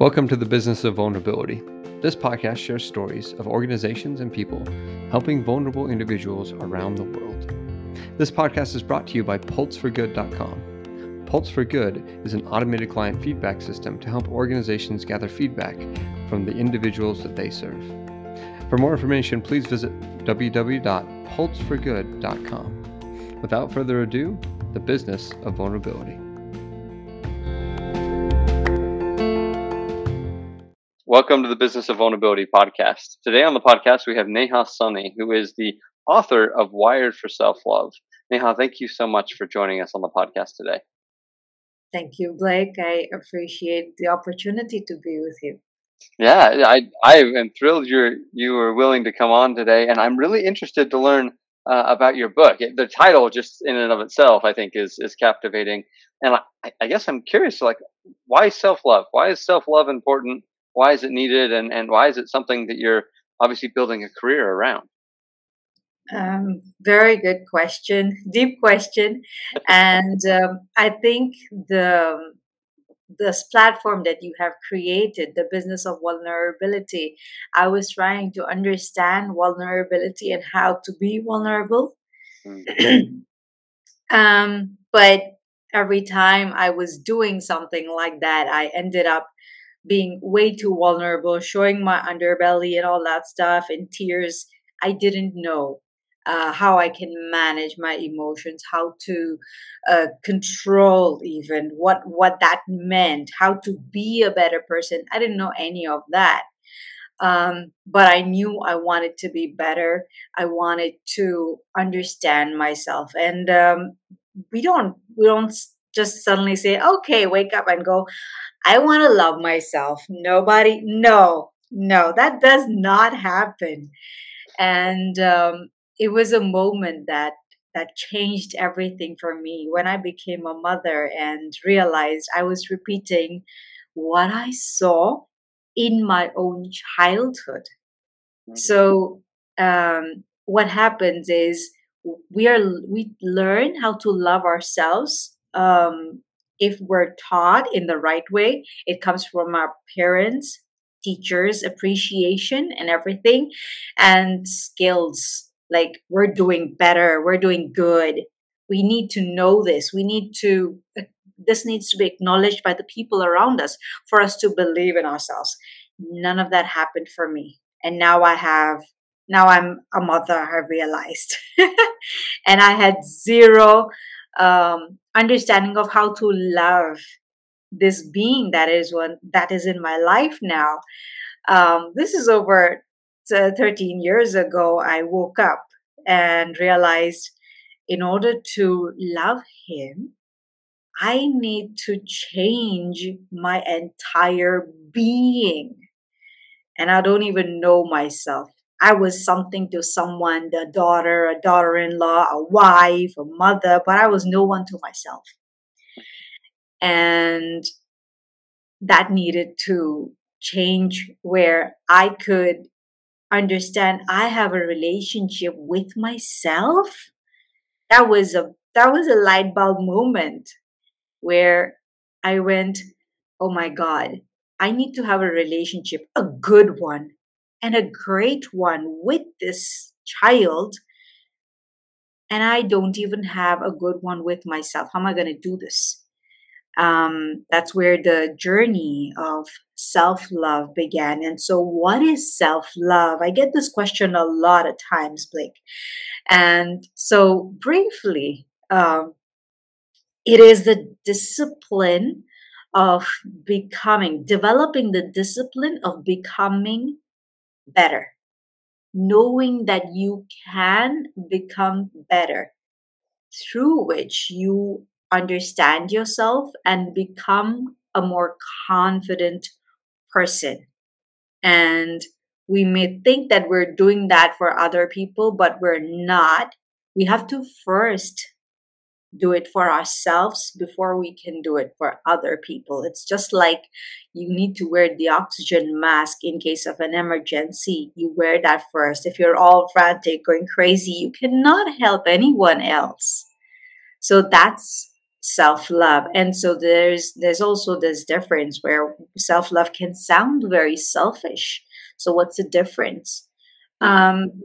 Welcome to the Business of Vulnerability. This podcast shares stories of organizations and people helping vulnerable individuals around the world. This podcast is brought to you by PulseForGood.com. Pulse for Good is an automated client feedback system to help organizations gather feedback from the individuals that they serve. For more information, please visit www.pulseforgood.com. Without further ado, the business of vulnerability. Welcome to the Business of Vulnerability podcast. Today on the podcast, we have Neha Sonney, who is the author of Wired for Self Love. Neha, thank you so much for joining us on the podcast today. Thank you, Blake. I appreciate the opportunity to be with you. Yeah, I I am thrilled you're you were willing to come on today, and I'm really interested to learn uh, about your book. The title, just in and of itself, I think is is captivating, and I, I guess I'm curious, like, why self love? Why is self love important? Why is it needed and, and why is it something that you're obviously building a career around? Um, very good question, deep question, and um, I think the this platform that you have created, the business of vulnerability, I was trying to understand vulnerability and how to be vulnerable. Mm. um, but every time I was doing something like that, I ended up being way too vulnerable, showing my underbelly and all that stuff in tears. I didn't know uh, how I can manage my emotions, how to uh, control even what what that meant, how to be a better person. I didn't know any of that, um, but I knew I wanted to be better. I wanted to understand myself, and um, we don't we don't just suddenly say, "Okay, wake up and go." I want to love myself. Nobody, no, no, that does not happen. And um, it was a moment that that changed everything for me when I became a mother and realized I was repeating what I saw in my own childhood. So um, what happens is we are we learn how to love ourselves um, if we're taught in the right way, it comes from our parents, teachers, appreciation, and everything, and skills. Like we're doing better, we're doing good. We need to know this. We need to, this needs to be acknowledged by the people around us for us to believe in ourselves. None of that happened for me. And now I have now I'm a mother, I realized. and I had zero um, understanding of how to love this being that is one that is in my life now. Um, this is over 13 years ago. I woke up and realized in order to love him, I need to change my entire being. And I don't even know myself. I was something to someone, the daughter, a daughter in law, a wife, a mother, but I was no one to myself. And that needed to change where I could understand I have a relationship with myself. That was a that was a light bulb moment where I went, oh my God, I need to have a relationship, a good one, and a great one with this child and i don't even have a good one with myself how am i going to do this um, that's where the journey of self love began. And so, what is self love? I get this question a lot of times, Blake. And so, briefly, um, it is the discipline of becoming, developing the discipline of becoming better, knowing that you can become better, through which you understand yourself and become a more confident person. And we may think that we're doing that for other people, but we're not. We have to first do it for ourselves before we can do it for other people. It's just like you need to wear the oxygen mask in case of an emergency. You wear that first. If you're all frantic, going crazy, you cannot help anyone else. So that's self-love and so there's there's also this difference where self-love can sound very selfish so what's the difference um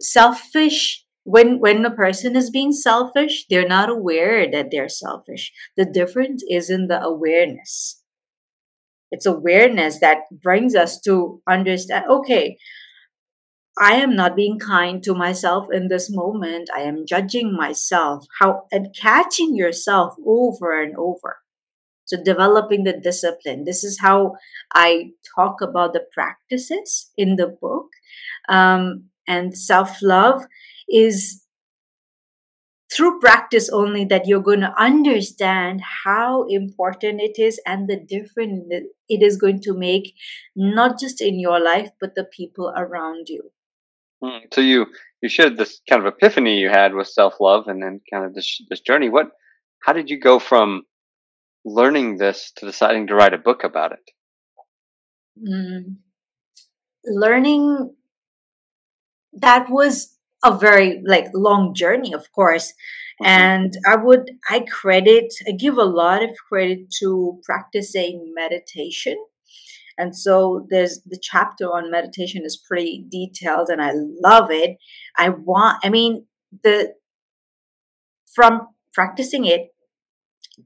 selfish when when a person is being selfish they're not aware that they're selfish the difference is in the awareness it's awareness that brings us to understand okay I am not being kind to myself in this moment. I am judging myself. How and catching yourself over and over. So developing the discipline. This is how I talk about the practices in the book. Um, and self love is through practice only that you're going to understand how important it is and the difference it is going to make, not just in your life, but the people around you. Hmm, so you you shared this kind of epiphany you had with self love, and then kind of this this journey. What? How did you go from learning this to deciding to write a book about it? Mm. Learning that was a very like long journey, of course. Mm-hmm. And I would I credit I give a lot of credit to practicing meditation and so there's the chapter on meditation is pretty detailed and I love it. I want, I mean, the, from practicing it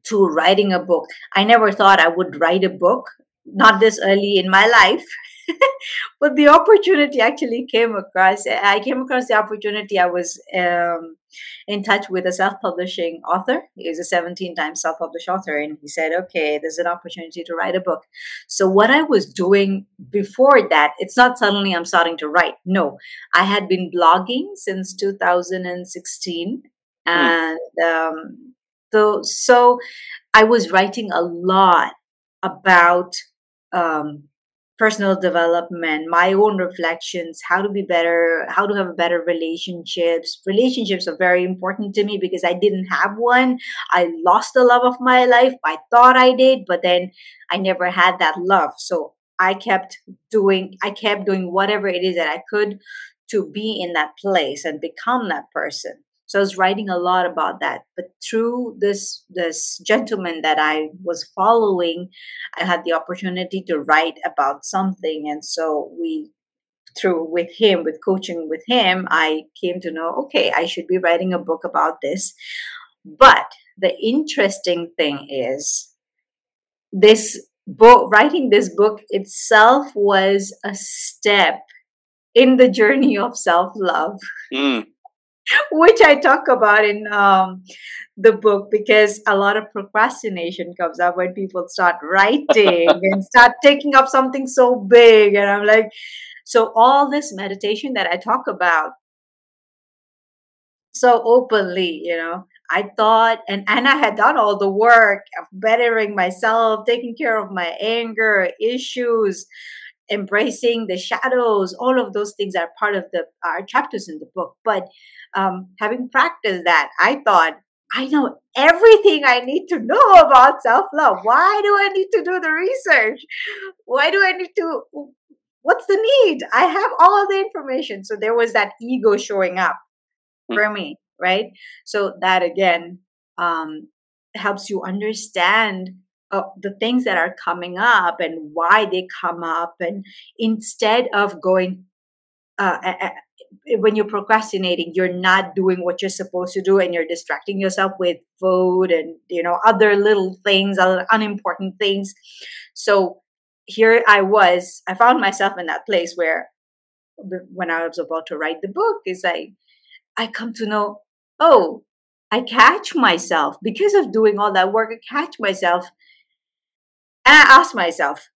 to writing a book, I never thought I would write a book, not this early in my life. but the opportunity actually came across. I came across the opportunity. I was um, in touch with a self-publishing author. He's a 17 times self-published author, and he said, "Okay, there's an opportunity to write a book." So what I was doing before that, it's not suddenly I'm starting to write. No, I had been blogging since 2016, hmm. and um, so so I was writing a lot about um, personal development, my own reflections, how to be better, how to have better relationships. Relationships are very important to me because I didn't have one. I lost the love of my life. I thought I did, but then I never had that love. So I kept doing, I kept doing whatever it is that I could to be in that place and become that person. So I was writing a lot about that. But through this this gentleman that I was following, I had the opportunity to write about something, and so we through with him with coaching with him i came to know okay i should be writing a book about this but the interesting thing is this book writing this book itself was a step in the journey of self-love mm. Which I talk about in um, the book because a lot of procrastination comes up when people start writing and start taking up something so big. And I'm like, so all this meditation that I talk about so openly, you know, I thought, and, and I had done all the work of bettering myself, taking care of my anger, issues, embracing the shadows all of those things are part of the our chapters in the book but um, having practiced that i thought i know everything i need to know about self-love. Why do i need to do the research? Why do i need to what's the need? I have all the information. So there was that ego showing up hmm. for me right? So that again um, helps you understand uh, the things that are coming up and why they come up and instead of going uh, when you're procrastinating you're not doing what you're supposed to do and you're distracting yourself with food and you know other little things other unimportant things. So here i was i found myself in that place where when i was about to write the book is i i come to know oh i catch myself. Because of doing all that work i catch myself. And I asked myself,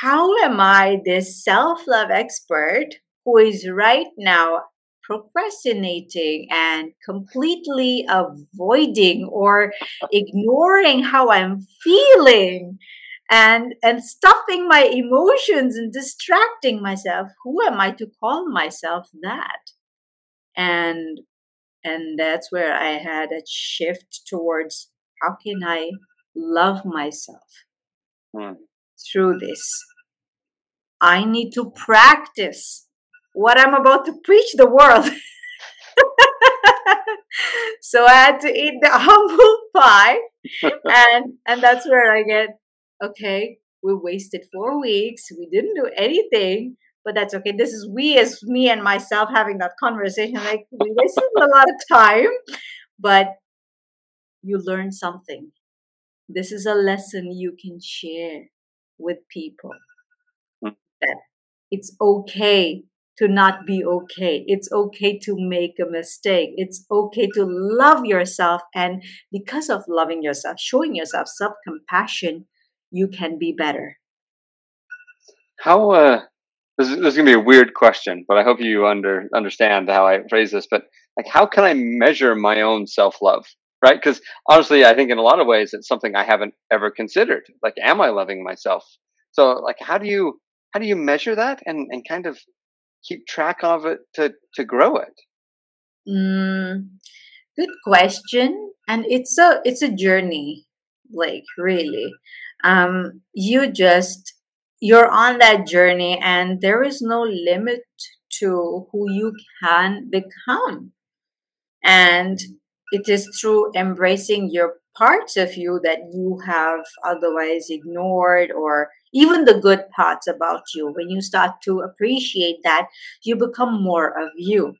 how am I this self love expert who is right now procrastinating and completely avoiding or ignoring how I'm feeling and and stuffing my emotions and distracting myself who am i to call myself that and and that's where i had a shift towards how can i love myself mm. through this. I need to practice what I'm about to preach the world. so I had to eat the humble pie, and and that's where I get okay. We wasted four weeks. We didn't do anything, but that's okay. This is we as me and myself having that conversation. Like we wasted a lot of time, but you learn something. This is a lesson you can share with people. Hmm. That it's okay to not be okay. It's okay to make a mistake. It's okay to love yourself. And because of loving yourself, showing yourself self compassion, you can be better. How, uh, this is, is going to be a weird question, but I hope you under, understand how I phrase this. But like, how can I measure my own self love? Right? Because honestly, I think in a lot of ways, it's something I haven't ever considered. Like, am I loving myself? So, like, how do you how do you measure that and, and kind of keep track of it to to grow it? Mm, good question, and it's a it's a journey, like really. Um, you just you're on that journey, and there is no limit to who you can become, and it is through embracing your parts of you that you have otherwise ignored or even the good parts about you. When you start to appreciate that, you become more of you.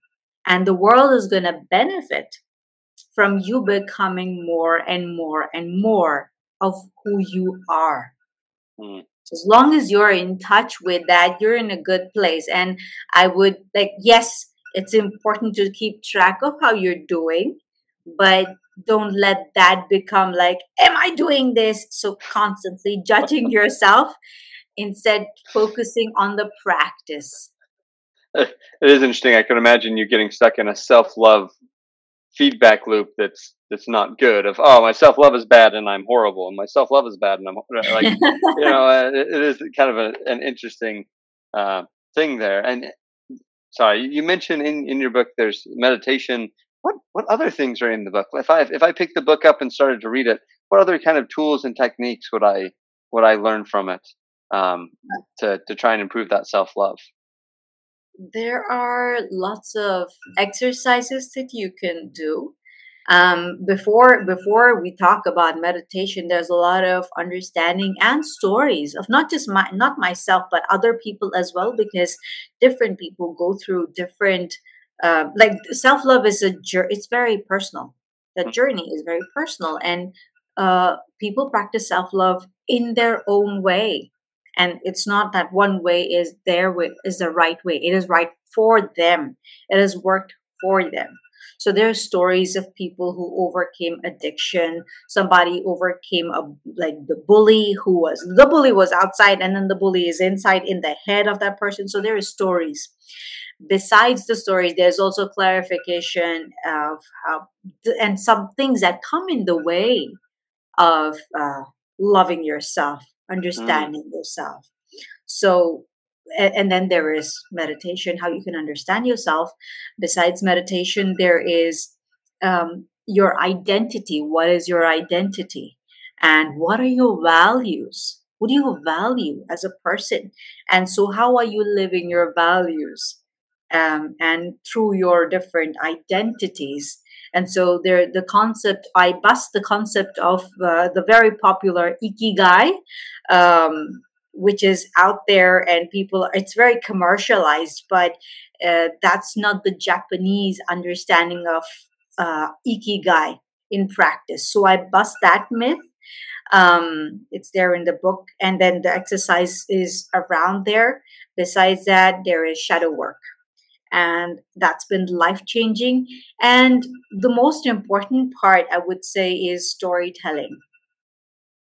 And the world is going to benefit from you becoming more and more and more of who you are. Mm. So as long as you're in touch with that, you're in a good place. And I would like, yes, it's important to keep track of how you're doing, but don't let that become like am i doing this? So constantly judging yourself instead focusing on the practice. It is interesting. I can imagine you getting stuck in a self-love feedback loop that's that's not good of oh my self-love is bad and i'm horrible and my self-love is bad and i'm like you know uh, it, it is kind of a, an interesting uh, thing there. And sorry you mentioned in in your book there's meditation what what other things are in the book? If I if I picked the book up and started to read it, what other kind of tools and techniques would I would I learn from it um, to to try and improve that self love? There are lots of exercises that you can do. Um, before before we talk about meditation, there's a lot of understanding and stories of not just my not myself but other people as well, because different people go through different uh, like self love is a journey. It's very personal. The mm. journey is very personal, and uh, people practice self love in their own way. And it's not that one way is their way is the right way. It is right for them. It has worked for them. So there are stories of people who overcame addiction. Somebody overcame a like the bully who was the bully was outside and then the bully is inside in the head of that person. So there are stories besides the stories, there's also clarification of how, and some things that come in the way of uh, loving yourself, understanding mm. yourself. So, and, and then there is meditation, how you can understand yourself. Besides meditation, there is um, your identity. What is your identity? And what are your values? What do you value as a person? And so, how are you living your values? Um, and through your different identities. And so there, the concept, I bust the concept of uh, the very popular ikigai, um, which is out there and people, it's very commercialized, but uh, that's not the Japanese understanding of uh, ikigai in practice. So I bust that myth. Um, it's there in the book, and then the exercise is around there. Besides that, there is shadow work and that's been life changing. And the most important part, I would say, is storytelling.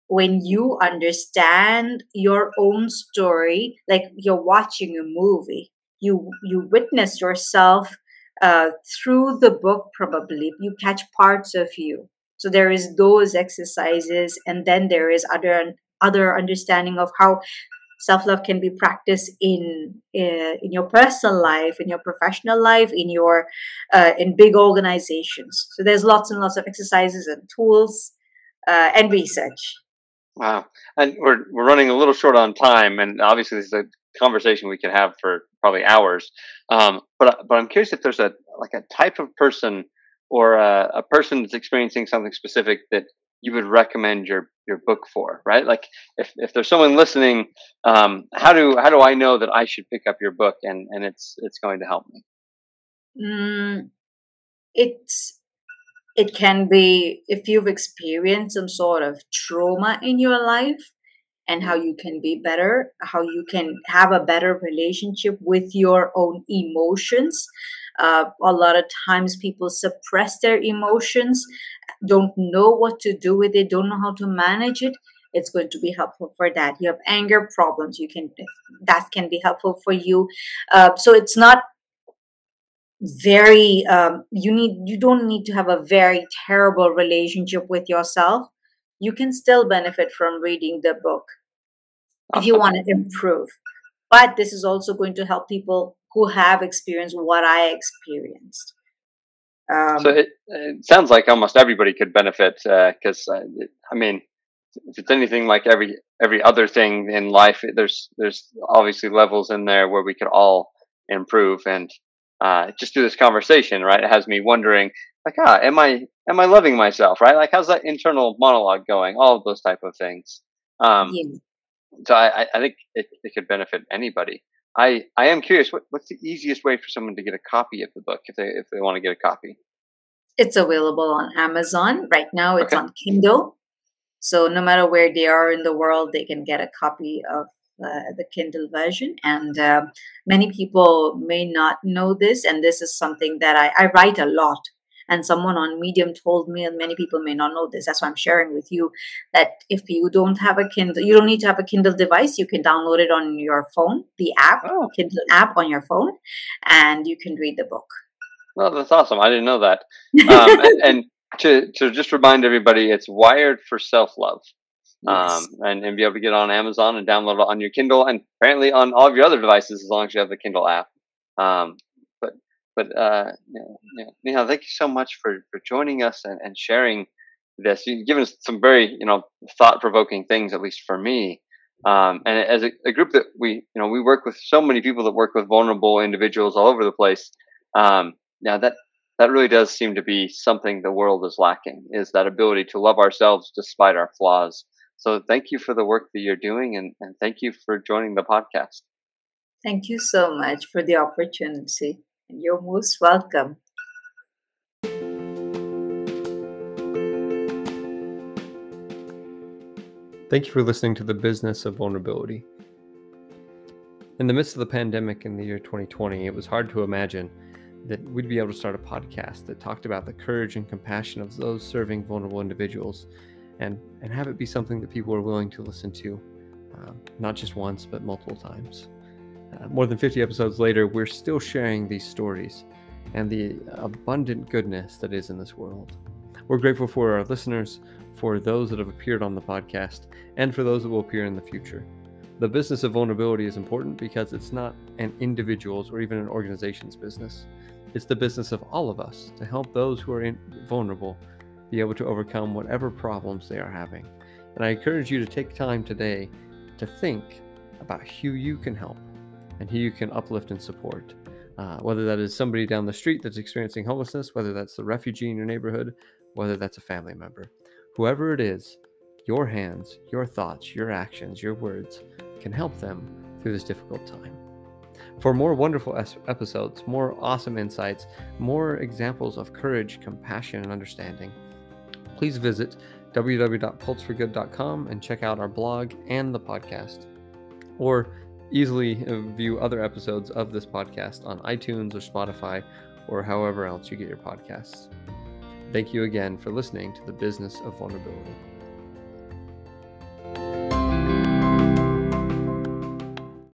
When you understand your own story, like you're watching a movie, you you witness yourself uh, through the book. Probably you catch parts of you. So there is those exercises, and then there is other other understanding of how self love can be practiced in uh, in your personal life, in your professional life, in your uh, in big organizations. So there's lots and lots of exercises and tools uh, and research. Wow, and we're we're running a little short on time, and obviously this is a conversation we can have for probably hours. Um, but but I'm curious if there's a like a type of person or a, a person that's experiencing something specific that you would recommend your your book for right? Like if, if there's someone listening um, how do how do i know that i should pick up your book and and it's it's going to help me? Mm, it's it can be if you've experienced some sort of trauma in your life and how you can be better how you can have a better relationship with your own emotions uh, a lot of times people suppress their emotions, don't know what to do with it, don't know how to manage it. It's going to be helpful for that. You have anger problems, you can that can be helpful for you. Uh, so it's not very um, you need you don't need to have a very terrible relationship with yourself you can still benefit from reading the book if you want to improve but this is also going to help people who have experienced what I experienced. Um, so it, it, sounds like almost everybody could benefit because uh, uh, I mean, if it's anything like every every other thing in life, there's there's obviously levels in there where we could all improve. And uh, just through this conversation, right, it has me wondering, like, ah, am I am I loving myself, right? Like, how's that internal monologue going? All of those type of things. Um, yeah. So I, I think it, it could benefit anybody. I I am curious. What, what's the easiest way for someone to get a copy of the book if they if they want to get a copy? It's available on Amazon right now. It's okay. on Kindle, so no matter where they are in the world, they can get a copy of uh, the Kindle version. And uh, many people may not know this, and this is something that I, I write a lot and someone on medium told me and many people may not know this that's why i'm sharing with you that if you don't have a kindle you don't need to have a kindle device you can download it on your phone the app oh. kindle app on your phone and you can read the book. Well that's awesome. I didn't know that. Um, and, and to, to just remind everybody it's wired for self-love. Yes. um, and, and be able to get on amazon and download it on your kindle and apparently on all of your other devices as long as you have the kindle app. Um, but uh, you know, thank you so much for, for joining us and, and sharing this. You've given us some very, you know, thought provoking things, at least for me. Um, and as a, a, group that we, you know, we work with so many people that work with vulnerable individuals all over the place. Um, now that that really does seem to be something the world is lacking is that ability to love ourselves despite our flaws. So thank you for the work that you're doing and, and thank you for joining the podcast. Thank you so much for the opportunity. You're most welcome. Thank you for listening to The Business of Vulnerability. In the midst of the pandemic in the year 2020, it was hard to imagine that we'd be able to start a podcast that talked about the courage and compassion of those serving vulnerable individuals and, and have it be something that people are willing to listen to, uh, not just once, but multiple times. More than 50 episodes later, we're still sharing these stories and the abundant goodness that is in this world. We're grateful for our listeners, for those that have appeared on the podcast, and for those that will appear in the future. The business of vulnerability is important because it's not an individual's or even an organization's business. It's the business of all of us to help those who are in, vulnerable be able to overcome whatever problems they are having. And I encourage you to take time today to think about who you can help and who you can uplift and support. Uh, whether that is somebody down the street that's experiencing homelessness, whether that's the refugee in your neighborhood, whether that's a family member. Whoever it is, your hands, your thoughts, your actions, your words can help them through this difficult time. For more wonderful es- episodes, more awesome insights, more examples of courage, compassion, and understanding, please visit www.pulseforgood.com and check out our blog and the podcast. Or easily uh, view other episodes of this podcast on iTunes or Spotify or however else you get your podcasts. Thank you again for listening to the Business of Vulnerability.